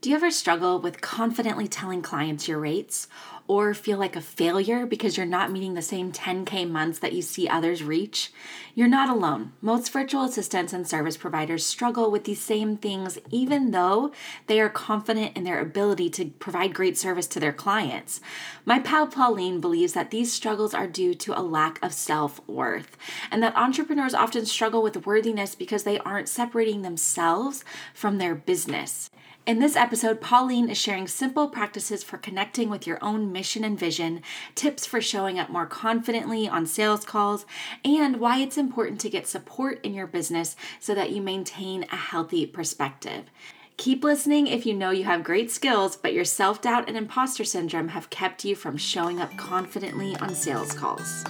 Do you ever struggle with confidently telling clients your rates or feel like a failure because you're not meeting the same 10K months that you see others reach? You're not alone. Most virtual assistants and service providers struggle with these same things, even though they are confident in their ability to provide great service to their clients. My pal Pauline believes that these struggles are due to a lack of self worth, and that entrepreneurs often struggle with worthiness because they aren't separating themselves from their business. In this episode, Pauline is sharing simple practices for connecting with your own mission and vision, tips for showing up more confidently on sales calls, and why it's important to get support in your business so that you maintain a healthy perspective. Keep listening if you know you have great skills, but your self doubt and imposter syndrome have kept you from showing up confidently on sales calls.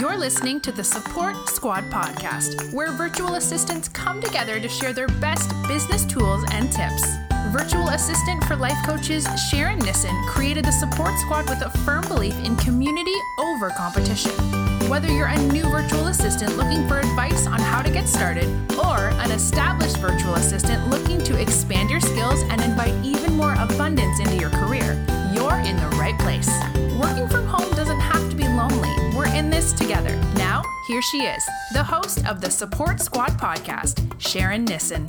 You're listening to the Support Squad podcast, where virtual assistants come together to share their best business tools and tips. Virtual assistant for life coaches Sharon Nissen created the Support Squad with a firm belief in community over competition. Whether you're a new virtual assistant looking for advice on how to get started, or an established virtual assistant looking to expand your skills and invite even more abundance into your career, you're in the right place. Working from home doesn't have to be lonely. We're in this together. Now, here she is, the host of the Support Squad podcast, Sharon Nissen.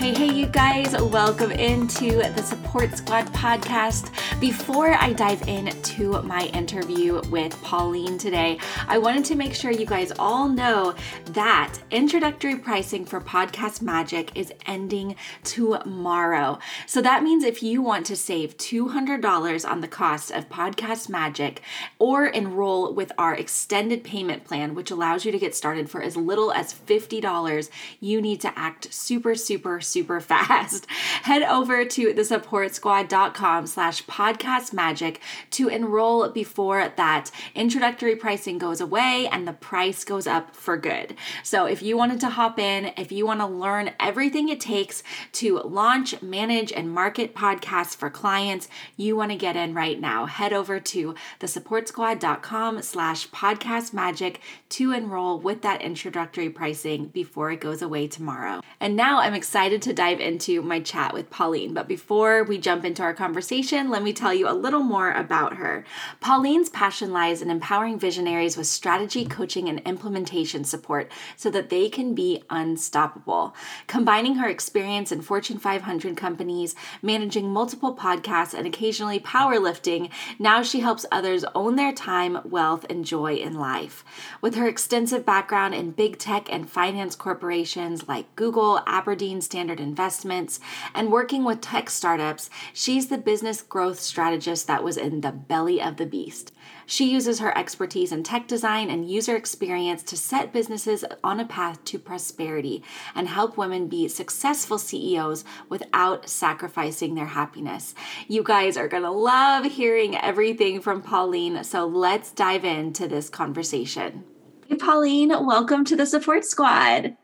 Hey, hey, you guys, welcome into the Support Squad podcast. Before I dive into my interview with Pauline today, I wanted to make sure you guys all know that introductory pricing for Podcast Magic is ending tomorrow. So that means if you want to save $200 on the cost of Podcast Magic or enroll with our extended payment plan, which allows you to get started for as little as $50, you need to act super, super, super fast. Head over to thesupportsquad.com slash podcast magic to enroll before that introductory pricing goes away and the price goes up for good. So if you wanted to hop in, if you want to learn everything it takes to launch, manage, and market podcasts for clients, you want to get in right now. Head over to thesupportsquad.com slash podcast magic to enroll with that introductory pricing before it goes away tomorrow. And now I'm excited to dive into my chat with Pauline. But before we jump into our conversation, let me tell you a little more about her. Pauline's passion lies in empowering visionaries with strategy, coaching, and implementation support so that they can be unstoppable. Combining her experience in Fortune 500 companies, managing multiple podcasts, and occasionally powerlifting, now she helps others own their time, wealth, and joy in life. With her extensive background in big tech and finance corporations like Google, Aberdeen Standard Standard Investments, and working with tech startups, she's the business growth strategist that was in the belly of the beast. She uses her expertise in tech design and user experience to set businesses on a path to prosperity and help women be successful CEOs without sacrificing their happiness. You guys are going to love hearing everything from Pauline, so let's dive into this conversation. Hey, Pauline, welcome to the Support Squad.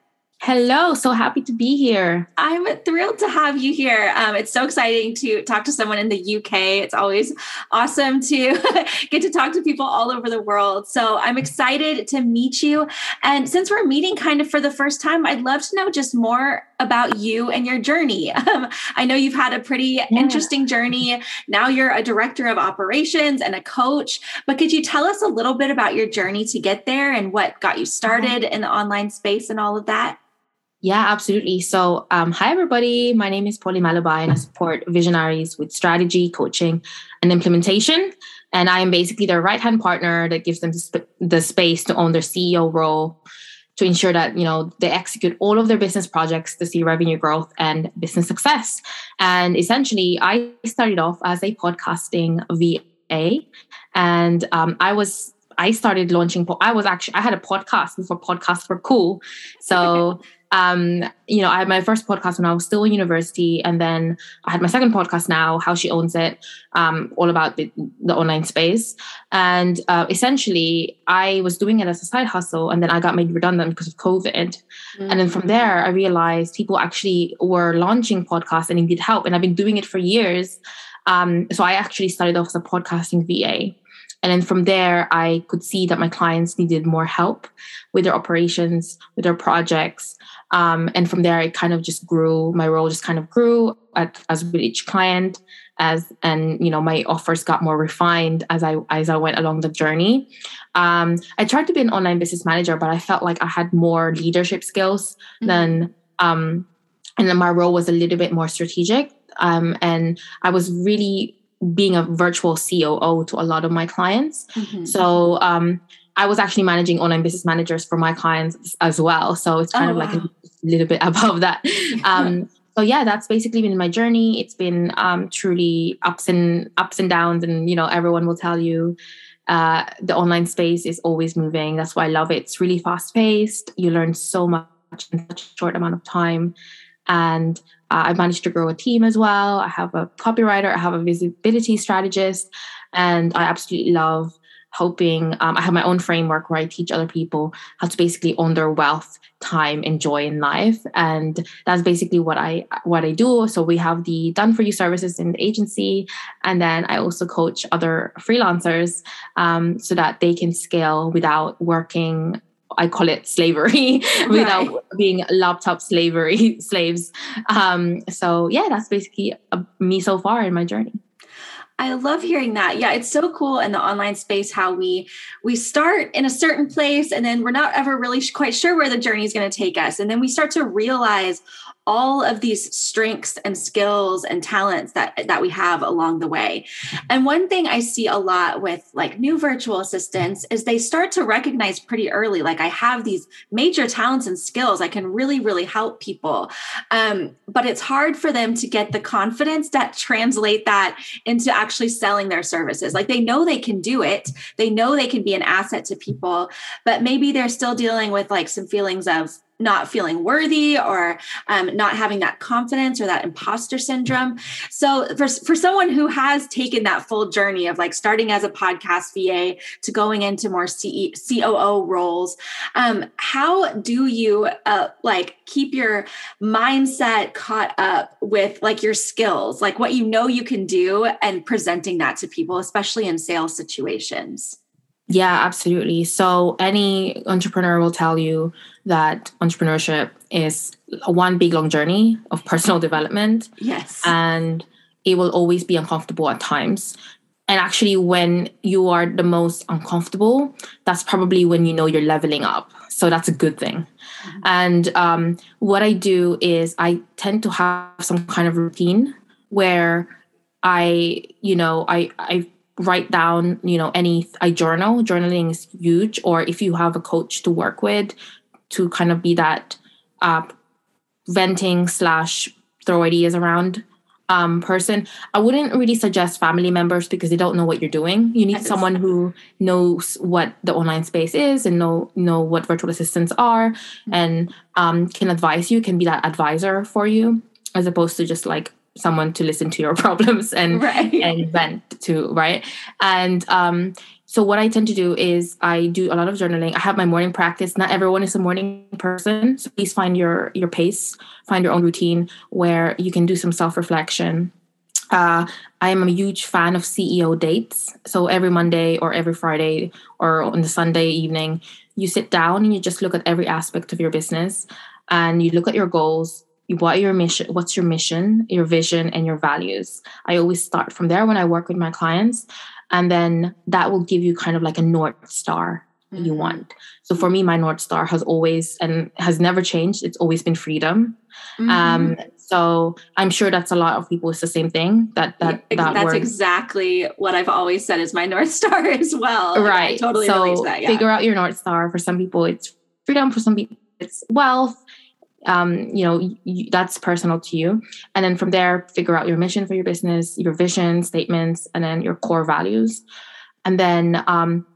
Hello, so happy to be here. I'm thrilled to have you here. Um, it's so exciting to talk to someone in the UK. It's always awesome to get to talk to people all over the world. So I'm excited to meet you. And since we're meeting kind of for the first time, I'd love to know just more about you and your journey. Um, I know you've had a pretty yeah. interesting journey. Now you're a director of operations and a coach, but could you tell us a little bit about your journey to get there and what got you started in the online space and all of that? Yeah, absolutely. So, um, hi, everybody. My name is Polly Mulabay, and I support visionaries with strategy, coaching, and implementation. And I am basically their right hand partner that gives them the space to own their CEO role to ensure that you know they execute all of their business projects to see revenue growth and business success. And essentially, I started off as a podcasting VA, and um, I was I started launching. I was actually I had a podcast before podcasts were cool, so um, you know, I had my first podcast when I was still in university, and then I had my second podcast now, How She Owns It, um, all about the, the online space. And uh, essentially, I was doing it as a side hustle, and then I got made redundant because of COVID. Mm-hmm. And then from there, I realized people actually were launching podcasts and it needed help, and I've been doing it for years. Um, so I actually started off as a podcasting VA. And then from there, I could see that my clients needed more help with their operations, with their projects. Um, and from there, it kind of just grew. My role just kind of grew at, as with each client as and you know my offers got more refined as I as I went along the journey. Um, I tried to be an online business manager, but I felt like I had more leadership skills mm-hmm. than um, and then my role was a little bit more strategic. Um, and I was really being a virtual COO to a lot of my clients. Mm-hmm. So um, I was actually managing online business managers for my clients as well. So it's kind oh, of like wow. a little bit above that. Um, so yeah, that's basically been my journey. It's been um, truly ups and ups and downs, and you know everyone will tell you uh, the online space is always moving. That's why I love it. It's really fast paced. You learn so much in such a short amount of time, and uh, I managed to grow a team as well. I have a copywriter. I have a visibility strategist, and I absolutely love helping. Um, I have my own framework where I teach other people how to basically own their wealth, time, and joy in life, and that's basically what I what I do. So we have the done for you services in the agency, and then I also coach other freelancers um, so that they can scale without working I call it slavery without right. being laptop slavery slaves. Um, so yeah, that's basically uh, me so far in my journey. I love hearing that. Yeah, it's so cool in the online space how we we start in a certain place and then we're not ever really quite sure where the journey is going to take us and then we start to realize all of these strengths and skills and talents that that we have along the way. And one thing I see a lot with like new virtual assistants is they start to recognize pretty early like I have these major talents and skills I can really really help people. Um, but it's hard for them to get the confidence that translate that into actually selling their services. Like they know they can do it. They know they can be an asset to people, but maybe they're still dealing with like some feelings of not feeling worthy or um, not having that confidence or that imposter syndrome. So, for, for someone who has taken that full journey of like starting as a podcast VA to going into more CE, COO roles, um, how do you uh, like keep your mindset caught up with like your skills, like what you know you can do, and presenting that to people, especially in sales situations? Yeah, absolutely. So, any entrepreneur will tell you that entrepreneurship is a one big long journey of personal development. Yes. And it will always be uncomfortable at times. And actually, when you are the most uncomfortable, that's probably when you know you're leveling up. So that's a good thing. Mm-hmm. And um, what I do is I tend to have some kind of routine where I, you know, I I write down, you know, any I journal. Journaling is huge. Or if you have a coach to work with, to kind of be that uh, venting slash throw ideas around um, person. I wouldn't really suggest family members because they don't know what you're doing. You need someone who knows what the online space is and know know what virtual assistants are and um, can advise you, can be that advisor for you, as opposed to just like someone to listen to your problems and right. and vent to, right? And um, so what I tend to do is I do a lot of journaling. I have my morning practice. Not everyone is a morning person, so please find your your pace, find your own routine where you can do some self reflection. Uh, I am a huge fan of CEO dates. So every Monday or every Friday or on the Sunday evening, you sit down and you just look at every aspect of your business and you look at your goals. What your mission? What's your mission, your vision, and your values? I always start from there when I work with my clients and then that will give you kind of like a north star mm-hmm. you want so for me my north star has always and has never changed it's always been freedom mm-hmm. um so i'm sure that's a lot of people it's the same thing that that, yeah, that that's word. exactly what i've always said is my north star as well right I totally so that yeah. figure out your north star for some people it's freedom for some people it's wealth um, you know you, that's personal to you. And then from there figure out your mission for your business your vision statements and then your core values. And then um,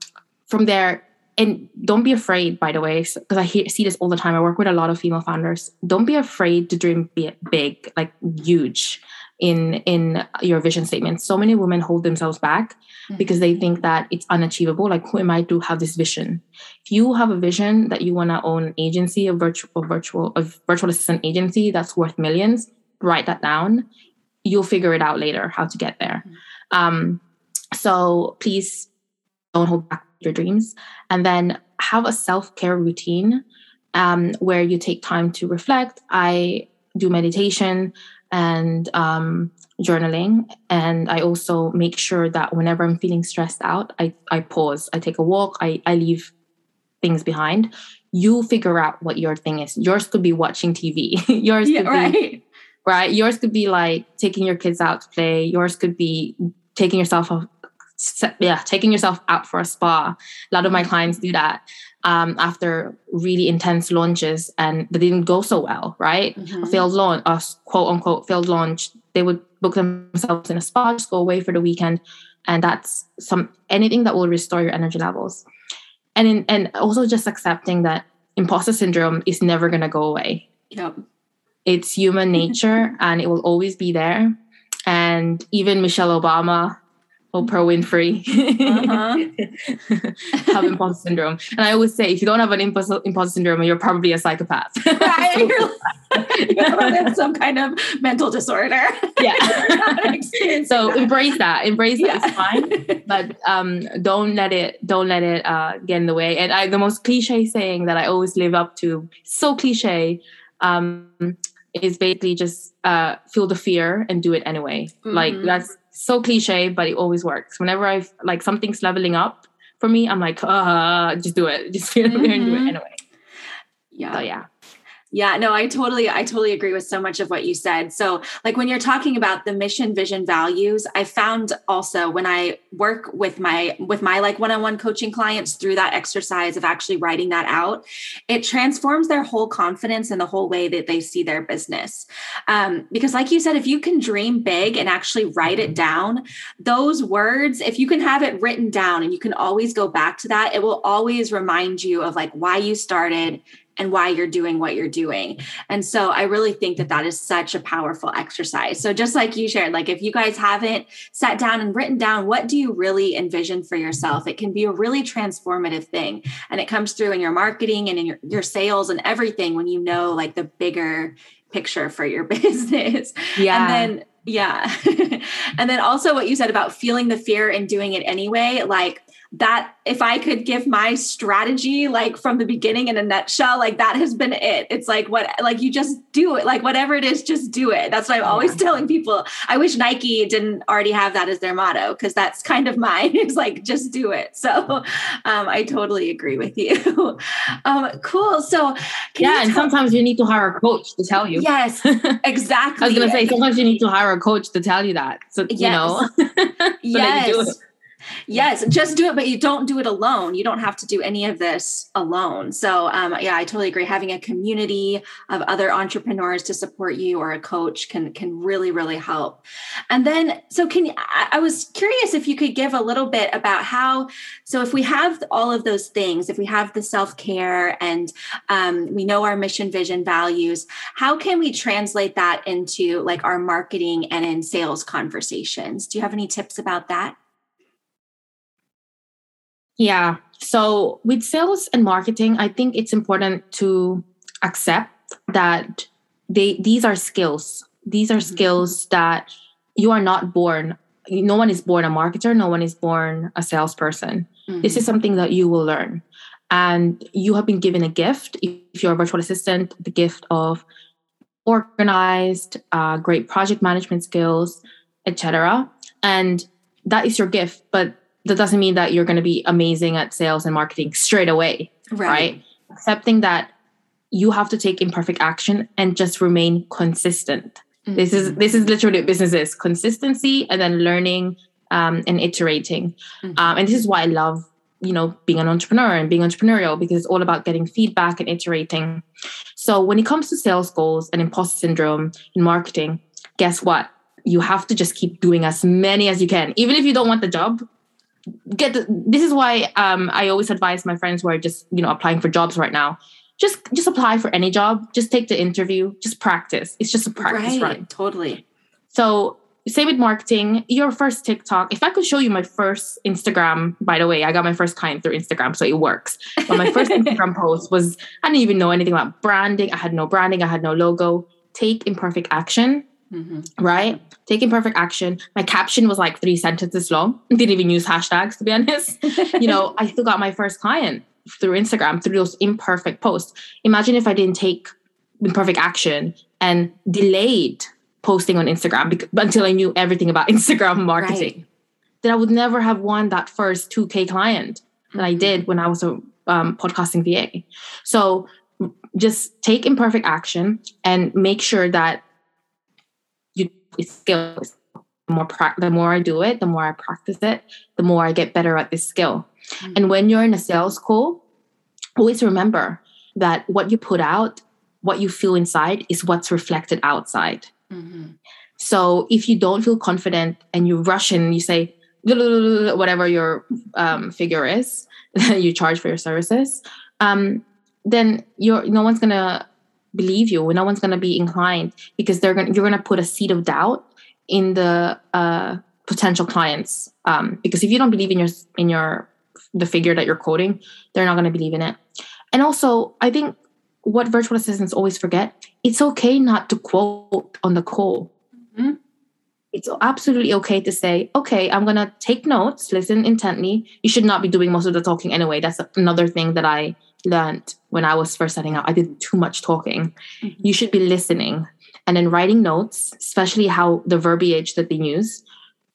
from there and don't be afraid by the way because i hear, see this all the time. I work with a lot of female founders. Don't be afraid to dream big like huge in in your vision statement so many women hold themselves back mm-hmm. because they think that it's unachievable like who am i to have this vision if you have a vision that you want to own an agency a virtual a virtual a virtual assistant agency that's worth millions write that down you'll figure it out later how to get there mm-hmm. um, so please don't hold back your dreams. And then have a self care routine um, where you take time to reflect. I do meditation and um, journaling. And I also make sure that whenever I'm feeling stressed out, I, I pause, I take a walk, I, I leave things behind. You figure out what your thing is. Yours could be watching TV. Yours yeah, could be right. right. Yours could be like taking your kids out to play. Yours could be taking yourself off yeah, taking yourself out for a spa. A lot of my clients do that um, after really intense launches and they didn't go so well, right? Mhm. A failed launch, a quote unquote failed launch, they would book themselves in a spa, just go away for the weekend. And that's some anything that will restore your energy levels. And in, and also just accepting that imposter syndrome is never gonna go away. Yep. It's human nature and it will always be there. And even Michelle Obama, Oprah Winfrey Uh-huh. have imposter syndrome. And I always say, if you don't have an imposter, imposter syndrome, you're probably a psychopath. right. You're like, you probably have some kind of mental disorder. yeah. So that. embrace that. Embrace that. It's fine. But um, don't let it don't let it uh, get in the way. And I, the most cliche saying that I always live up to, so cliche, um, is basically just uh, feel the fear and do it anyway. Like Mhm. that's so cliche, but it always works. Whenever I've like something's leveling up for me, I'm like, uh, just do it. Just feel the fear and do it Mhm. anyway. yeah. So yeah. Yeah, no, I totally, I totally agree with so much of what you said. So, like when you're talking about the mission, vision, values, I found also when I work with my with my like one-on-one coaching clients through that exercise of actually writing that out, it transforms their whole confidence and the whole way that they see their business. Um, because, like you said, if you can dream big and actually write it down, those words, if you can have it written down and you can always go back to that, it will always remind you of like why you started and why you're doing what you're doing. And so I really think that that is such a powerful exercise. So just like you shared, like if you guys haven't sat down and written down what do you really envision for yourself, it can be a really transformative thing. And it comes through in your marketing and in your, your sales and everything when you know like the bigger picture for your business. Yeah. And then yeah. and then also what you said about feeling the fear and doing it anyway, like that if I could give my strategy like from the beginning in a nutshell, like that has been it. It's like what like you just do it. Like whatever it is, just do it. That's what I'm always telling people. I wish Nike didn't already have that as their motto because that's kind of mine. It's like just do it. So um, I totally agree with you. um, cool. So can yeah, and tell- sometimes you need to hire a coach to tell you. yes, exactly. I was gonna say sometimes you need to hire a coach to tell you that. So you know, so that you yes. do it. Yes, just do it, but you don't do it alone. You don't have to do any of this alone. So, um, yeah, I totally agree. Having a community of other entrepreneurs to support you or a coach can can really really help. And then, so can I was curious if you could give a little bit about how. So, if we have all of those things, if we have the self care and um, we know our mission, vision, values, how can we translate that into like our marketing and in sales conversations? Do you have any tips about that? Yeah. So with sales and marketing, I think it's important to accept that they these are skills. These are Mhm. skills that you are not born. No one is born a marketer. No one is born a salesperson. This is something that you will learn. And you have been given a gift. If you're a virtual assistant, the gift of organized, uh, great project management skills, etc. And that is your gift, but that doesn't mean that you're going to be amazing at sales and marketing straight away, right? Accepting that you have to take imperfect action and just remain consistent. This is this is literally what business is: consistency and then learning um, and iterating. Mhm. Um, and this is why I love, you know, being an entrepreneur and being entrepreneurial because it's all about getting feedback and iterating. So when it comes to sales goals and imposter syndrome in marketing, guess what? You have to just keep doing as many as you can, even if you don't want the job. Get the, this is why um, I always advise my friends who are just you know applying for jobs right now. Just just apply for any job. Just take the interview. Just practice. It's just a practice right, run. Totally. So same with marketing. Your first TikTok. If I could show you my first Instagram, by the way, I got my first client through Instagram, so it works. But my first Instagram post was I didn't even know anything about branding. I had no branding. I had no logo. Take imperfect action Mm-hmm. Right? Taking perfect action. My caption was like three sentences long. Didn't even use hashtags to be honest. you know, I still got my first client through Instagram through those imperfect posts. Imagine if I didn't take imperfect action and delayed posting on Instagram because, until I knew everything about Instagram marketing. Right. Then I would never have won that first 2K client that I mm-hmm. did when I was a um, podcasting VA. So just take imperfect action and make sure that you skills. The more pra- the more I do it, the more I practice it, the more I get better at this skill. Mm-hmm. And when you're in a sales call, always remember that what you put out, what you feel inside, is what's reflected outside. Mm-hmm. So if you don't feel confident and you rush in, you say whatever your um, figure is that you charge for your services, um, then you're no one's gonna believe you. No one's gonna be inclined because they're gonna you're gonna put a seed of doubt in the uh, potential clients. Um, because if you don't believe in your in your the figure that you're quoting, they're not gonna believe in it. And also, I think what virtual assistants always forget, it's okay not to quote on the call. Mm-hmm. It's absolutely okay to say, okay, I'm gonna take notes, listen intently. You should not be doing most of the talking anyway. That's another thing that I learned when I was first setting out. I did too much talking. Mm-hmm. You should be listening and then writing notes, especially how the verbiage that they use.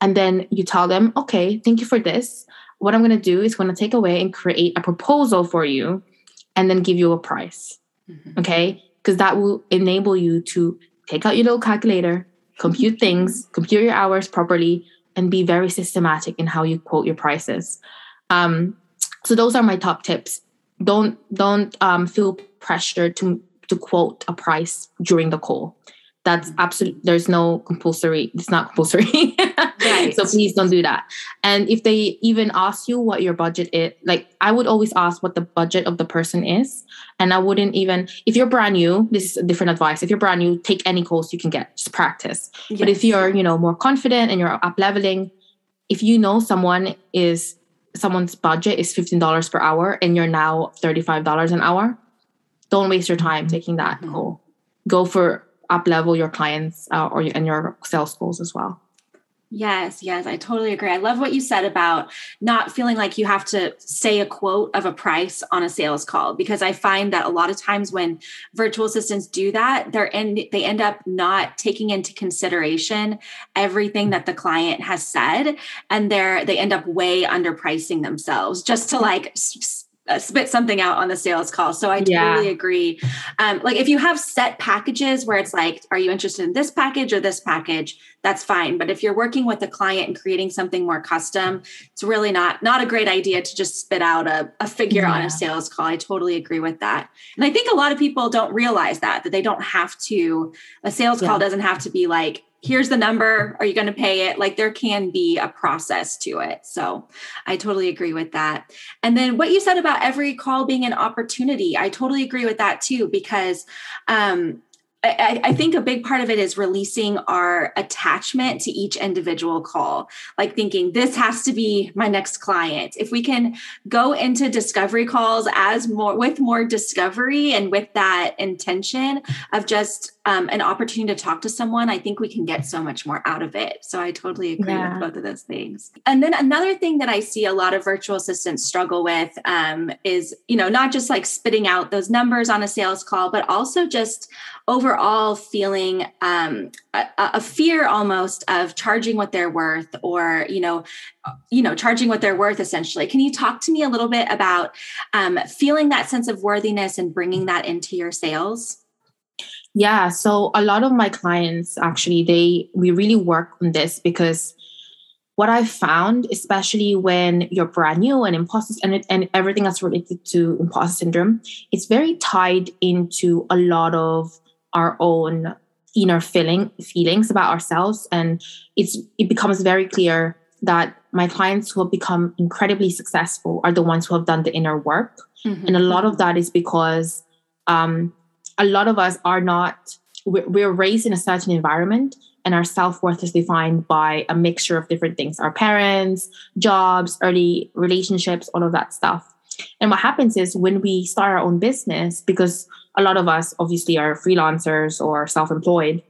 And then you tell them, okay, thank you for this. What I'm going to do is going to take away and create a proposal for you and then give you a price. Mm-hmm. Okay. Because that will enable you to take out your little calculator, compute things, compute your hours properly, and be very systematic in how you quote your prices. Um, so those are my top tips don't don't um, feel pressured to to quote a price during the call. That's absolutely there's no compulsory. It's not compulsory. right. So please don't do that. And if they even ask you what your budget is, like I would always ask what the budget of the person is, and I wouldn't even if you're brand new. This is a different advice. If you're brand new, take any course you can get. Just practice. Yes. But if you're you know more confident and you're up leveling, if you know someone is someone's budget is $15 per hour and you're now $35 an hour, don't waste your time taking that goal. Go for up level your clients uh, or and your sales goals as well. Yes, yes, I totally agree. I love what you said about not feeling like you have to say a quote of a price on a sales call because I find that a lot of times when virtual assistants do that, they're in they end up not taking into consideration everything that the client has said and they're they end up way underpricing themselves just to like spit something out on the sales call. So I yeah. totally agree. Um, like if you have set packages where it's like, are you interested in this package or this package? That's fine. But if you're working with a client and creating something more custom, it's really not not a great idea to just spit out a, a figure yeah. on a sales call. I totally agree with that. And I think a lot of people don't realize that that they don't have to. A sales yeah. call doesn't have to be like here's the number are you going to pay it? Like there can be a process to it. So i totally agree with that. And then what you said about every call being an opportunity i totally agree with that too because um, I, I, think a big part of it is releasing our attachment to each individual call, like thinking this has to be my next client. If we can go into discovery calls as more with more discovery and with that intention of just um, an opportunity to talk to someone, I think we can get so much more out of it. So I totally agree yeah. with both of those things. And then another thing that I see a lot of virtual assistants struggle with um, is, you know, not just like spitting out those numbers on a sales call, but also just overall feeling um, a, a, fear almost of charging what they're worth or you know you know charging what they're worth essentially. Can you talk to me a little bit about um, feeling that sense of worthiness and bringing that into your sales? Yeah so a lot of my clients actually they we really work on this because what I've found, especially when you're brand new and imposter and, and everything that's related to imposter syndrome, it's very tied into a lot of our own inner feeling feelings about ourselves. And it's it becomes very clear that my clients who have become incredibly successful are the ones who have done the inner work. Mm-hmm. and a lot of that is because um, a lot of us are not we're, we're raised in a certain environment and our self-worth is defined by a mixture of different things our parents jobs early relationships all of that stuff. And what happens is when we start our own business because a lot of us obviously are freelancers or self employed,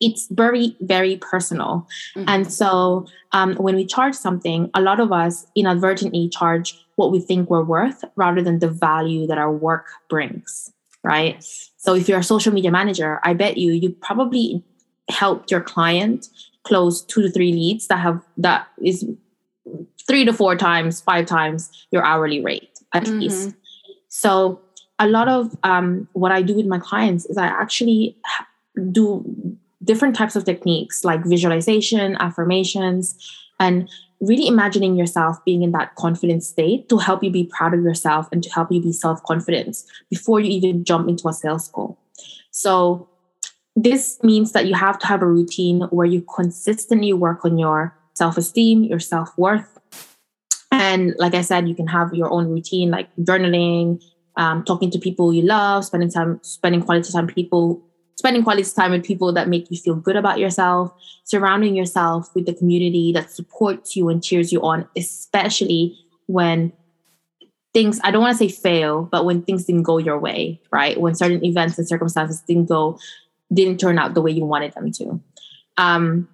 it's very very personal mm-hmm. and so um, when we charge something a lot of us inadvertently charge what we think we're worth rather than the value that our work brings right so if you're a social media manager i bet you you probably helped your client close two to three leads that have that is three to four times five times your hourly rate at mm-hmm. least so a lot of um, what i do with my clients is i actually do different types of techniques like visualization, affirmations, and really imagining yourself being in that confident state to help you be proud of yourself and to help you be self confident before you even jump into a sales call. So, this means that you have to have a routine where you consistently work on your self esteem, your self worth. And like I said, you can have your own routine like journaling, um, talking to people you love, spending time, spending quality time people spending quality time with people that make you feel good about yourself, surrounding yourself with the community that supports you and cheers you on, especially when things, I don't want to say fail, but when things didn't go your way, right? When certain events and circumstances didn't go, didn't turn out the way you wanted them to. Um,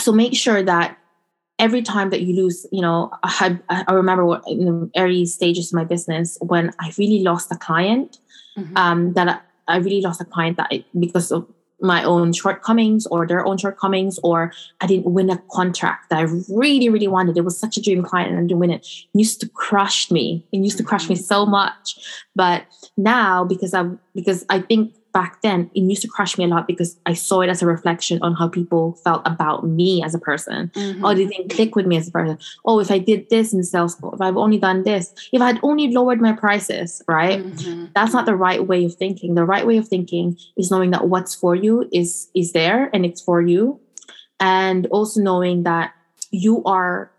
so make sure that every time that you lose, you know, I, I remember what, in the early stages of my business when I really lost a client mm-hmm. um, that I really lost a client that I, because of my own shortcomings or their own shortcomings, or I didn't win a contract that I really, really wanted. It was such a dream client and I didn't win it. it used to crush me. It used to crush me mm-hmm. so much. But now because I because I think back then it used to crush me a lot because I saw it as a reflection on how people felt about me as a person. Mm-hmm. Oh, they didn't click with me as a person. Oh, if I did this in sales if I've only done this, if I had only lowered my prices, right? Mm-hmm. That's not the right way of thinking. The right way of thinking is knowing that what's for you is is there and it's for you. And also knowing that you are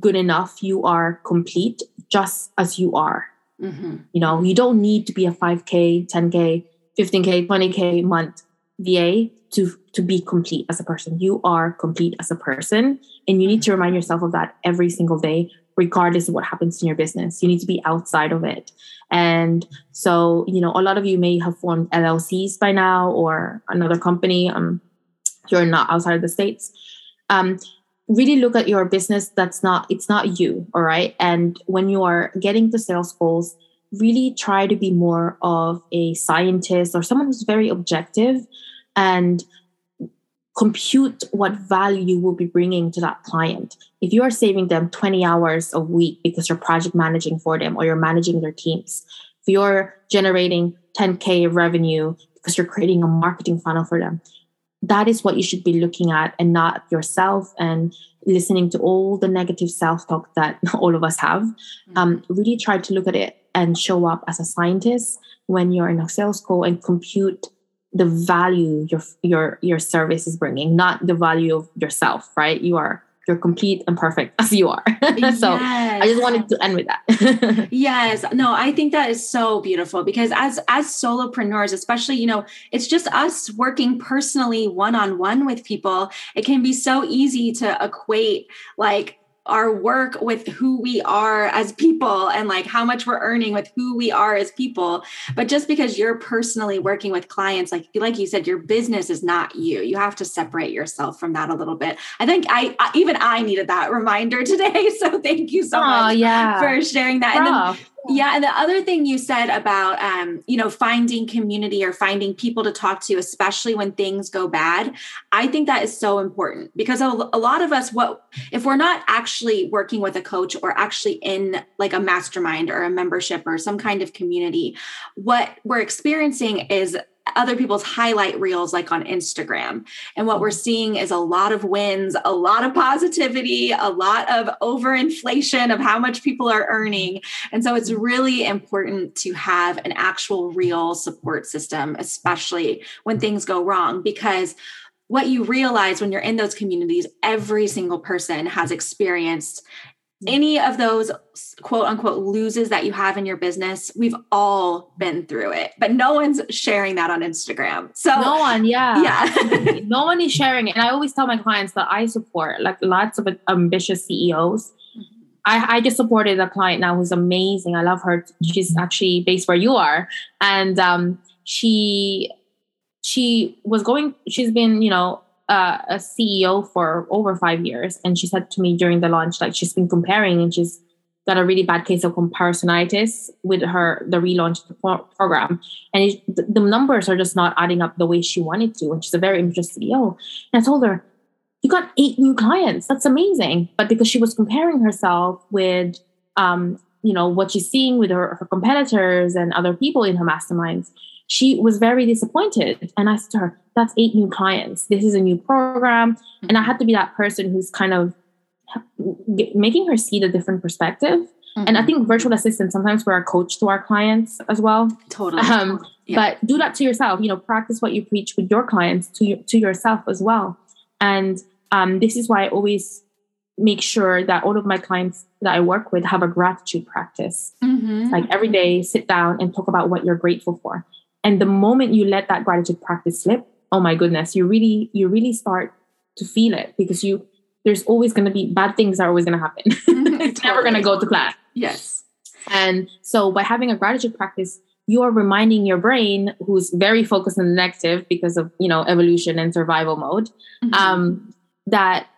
good enough, you are complete just as you are. Mm-hmm. You know, you don't need to be a 5K, 10K 15k 20k month va to to be complete as a person. You are complete as a person and you need to remind yourself of that every single day regardless of what happens in your business. You need to be outside of it. And so you know a lot of you may have formed llcs by now or another company. Um you're not outside of the states. Um really look at your business that's not it's not you all right? And when you are getting the sales goals really try to be more of a scientist or someone who's very objective and compute what value you will be bringing to that client. If you are saving them 20 hours a week because you're project managing for them or you're managing their teams, if you're generating 10K revenue because you're creating a marketing funnel for them, that is what you should be looking at and not yourself and listening to all the negative self talk that all of us have. Mm-hmm. Um, really try to look at it and show up as a scientist when you're in a sales call and compute the value your your your service is bringing not the value of yourself right you are you're complete and perfect as you are. so yes. I just wanted to end with that. yes. No, I think that is so beautiful because as as solopreneurs, especially, you know, it's just us working personally one-on-one with people. It can be so easy to equate like our work with who we are as people and like how much we're earning with who we are as people. But just because you're personally working with clients like like you said your business is not you. You have to separate yourself from that a little bit. I think i, even i needed that reminder today. So thank you so oh, much yeah. for sharing that. And then yeah. And the other thing you said about um, you know finding community or finding people to talk to especially when things go bad i think that is so important because a, a lot of us what if we're not actually working with a coach or actually in like a mastermind or a membership or some kind of community what we're experiencing is other people's highlight reels like on Instagram. And what we're seeing is a lot of wins, a lot of positivity, a lot of overinflation of how much people are earning. And so it's really important to have an actual real support system, especially when things go wrong, because what you realize when you're in those communities, every single person has experienced any of those quote unquote loses that you have in your business, we've all been through it, but no one's sharing that on Instagram. So no one, yeah, yeah, no one is sharing it. And I always tell my clients that I support like lots of ambitious CEOs. Mm-hmm. I, I just supported a client now who's amazing. I love her. She's actually based where you are, and um, she she was going. She's been you know uh, a CEO for over five years, and she said to me during the launch, like she's been comparing, and she's got a really bad case of comparisonitis with her the relaunch pro- program, and it, the, numbers are just not adding up the way she wanted to. And she's a very ambitious CEO, and I told her, "You got eight new clients. That's amazing." But because she was comparing herself with um, you know what she's seeing with her, her competitors and other people in her masterminds she was very disappointed and i to her that's eight new clients this is a new program and i had to be that person who's kind of making her see the different perspective mm-hmm. and i think virtual assistants sometimes we're a coach to our clients as well totally, um, yeah. but do that to yourself you know practice what you preach with your clients to, your, to yourself as well and um, this is why i always make sure that all of my clients that I work with have a gratitude practice. Mm-hmm. Like every day, sit down and talk about what you're grateful for. And the moment you let that gratitude practice slip, oh my goodness, you really, you really start to feel it because you there's always going to be bad things are always going to happen. Mm-hmm. it's totally. never going to go to plan. Yes. And so by having a gratitude practice, you are reminding your brain, who's very focused on the negative because of you know evolution and survival mode, mm-hmm. um, that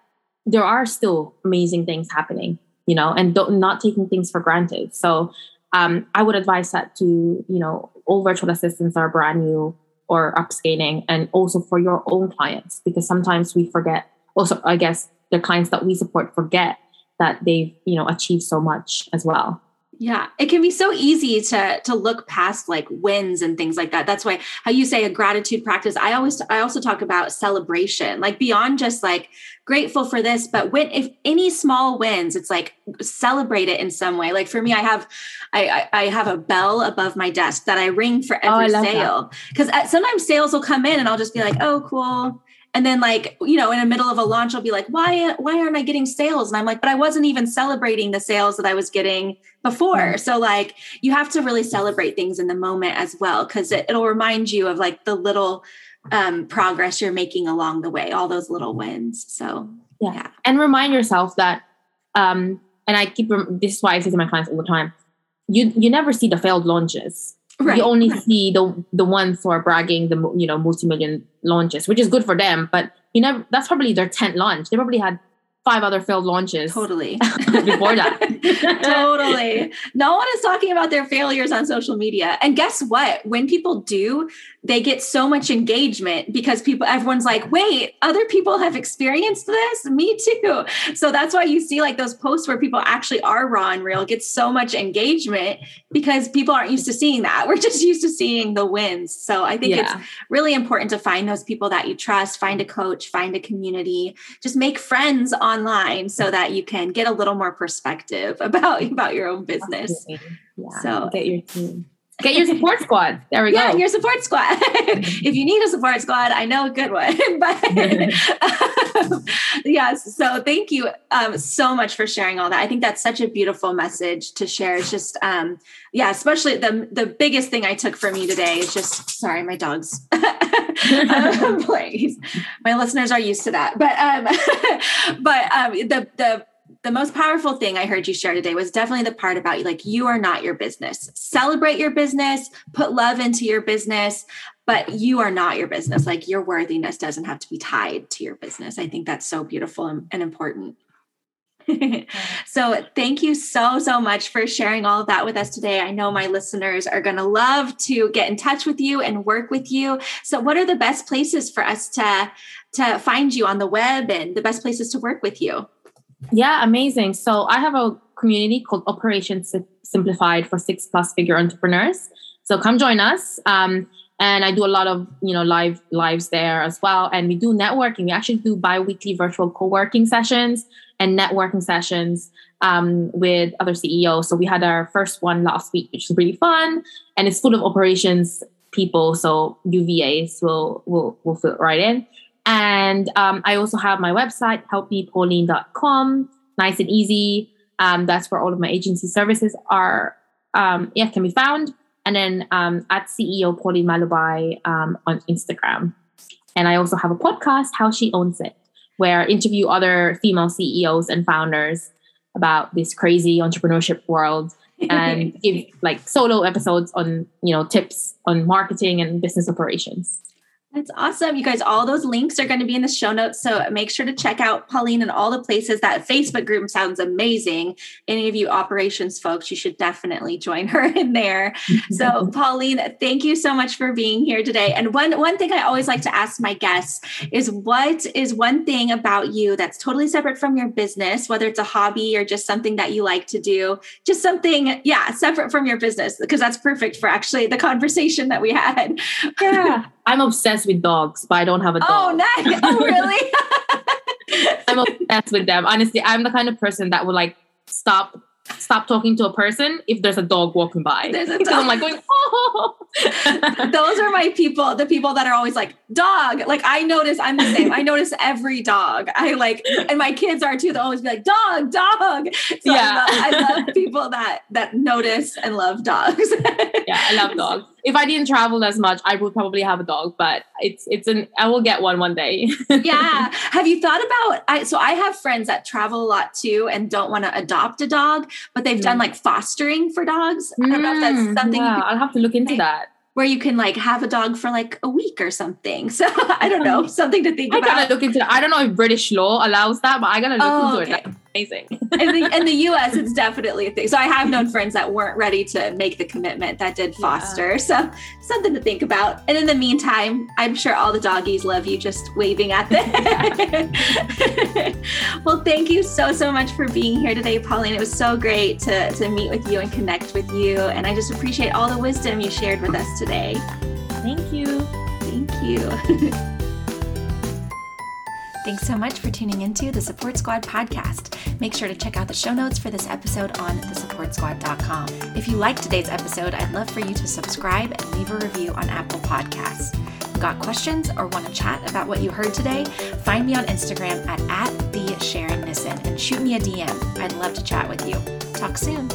there are still amazing things happening, you know, and not taking things for granted. So um, I would advise that to, you know, all virtual assistants are brand new or upscaling and also for your own clients, because sometimes we forget, also, I guess the clients that we support forget that they've, you know, achieved so much as well. Yeah, it can be so easy to to look past like wins and things like that. That's why how you say a gratitude practice. I always I also talk about celebration, like beyond just like grateful for this, but when if any small wins, it's like celebrate it in some way. Like for me, I have I I, have a bell above my desk that I ring for oh, every oh, sale because uh, sometimes sales will come in and I'll just be like, oh cool, and then like you know in the middle of a launch i'll be like why why aren't i getting sales? And i'm like but i wasn't even celebrating the sales that i was getting before. So like you have to really celebrate things in the moment as well because it, it'll remind you of like the little um, progress you're making along the way all those little wins. So yeah, yeah. and remind yourself that um and i keep this is why i say to my clients all the time you you never see the failed launches Right. You only see the the ones who are bragging the you know multi-million launches, which is good for them. But you know that's probably their tenth launch. They probably had five other failed launches. Totally. before that. totally. No one is talking about their failures on social media. And guess what? When people do, they get so much engagement because people everyone's like, "Wait, other people have experienced this? Me too." So that's why you see like those posts where people actually are raw and real get so much engagement because people aren't used to seeing that. We're just used to seeing the wins. So I think yeah. it's really important to find those people that you trust, find a coach, find a community, just make friends online so that you can get a little more perspective about about your own business. Yeah. So get your team. Get your support squad. There we yeah, go. Yeah, your support squad. if you need a support squad, I know a good one. but um, yes, so thank you um, so much for sharing all that. I think that's such a beautiful message to share. It's just, um, yeah, especially the the biggest thing I took from you today is just sorry, my dogs. um, please, my listeners are used to that. But um, but um, the the the most powerful thing I heard you share today was definitely the part about like you are not your business. Celebrate your business, put love into your business, but you are not your business. Like your worthiness doesn't have to be tied to your business. I think that's so beautiful and, and important. so thank you so so much for sharing all of that with us today i know my listeners are going to love to get in touch with you and work with you so what are the best places for us to to find you on the web and the best places to work with you yeah, amazing. So I have a community called Operations Simplified for six plus figure entrepreneurs. So come join us. Um, and I do a lot of you know live lives there as well. And we do networking. We actually do bi-weekly virtual co-working sessions and networking sessions um, with other CEOs. So we had our first one last week, which was really fun, and it's full of operations people. So UVAs will will will fit right in. And um, I also have my website, helpmepauline.com. Nice and easy. Um, that's where all of my agency services are, um, yeah, can be found. And then um, at CEO Pauline Mulabay um, on Instagram. And I also have a podcast, How She Owns It, where I interview other female CEOs and founders about this crazy entrepreneurship world and give like solo episodes on, you know, tips on marketing and business operations. That's awesome. You guys, all those links are going to be in the show notes. So make sure to check out Pauline and all the places. That Facebook group sounds amazing. Any of you operations folks, you should definitely join her in there. so, Pauline, thank you so much for being here today. And one, one thing I always like to ask my guests is what is one thing about you that's totally separate from your business, whether it's a hobby or just something that you like to do, just something, yeah, separate from your business, because that's perfect for actually the conversation that we had. Yeah. I'm obsessed with dogs, but I don't have a oh, dog. Oh, nice. Oh, really? I'm obsessed with them. Honestly, I'm the kind of person that would like stop stop talking to a person if there's a dog walking by. There's a dog. I'm like going, oh. Those are my people, the people that are always like, dog. Like I notice I'm the same. I notice every dog. I like, and my kids are too. They'll always be like, dog, dog. So yeah. I love, I love people that that notice and love dogs. yeah, I love dogs if I didn't travel as much, I would probably have a dog, but it's it's an I will get one one day. yeah. Have you thought about I so I have friends that travel a lot too and don't want to adopt a dog, but they've mm. done like fostering for dogs. I don't know if that's mm, something yeah, I'll have to look into that where you can like have a dog for like a week or something. So I don't know, something to think I about. I gotta look into that. I don't know if British law allows that, but I gotta look oh, into okay. it. Amazing. in, the, in the US, it's definitely a thing. So I have known friends that weren't ready to make the commitment that did foster. Yeah. So something to think about. And in the meantime, I'm sure all the doggies love you just waving at them. well, thank you so, so much for being here today, Pauline. It was so great to, to meet with you and connect with you. And I just appreciate all the wisdom you shared with us today. Thank you. Thank you. Thanks so much for tuning into the Support Squad podcast. Make sure to check out the show notes for this episode on thesupportsquad.com. If you liked today's episode, I'd love for you to subscribe and leave a review on Apple Podcasts. Got questions or want to chat about what you heard today? Find me on Instagram at, at the Sharon Nissen and shoot me a DM. I'd love to chat with you. Talk soon.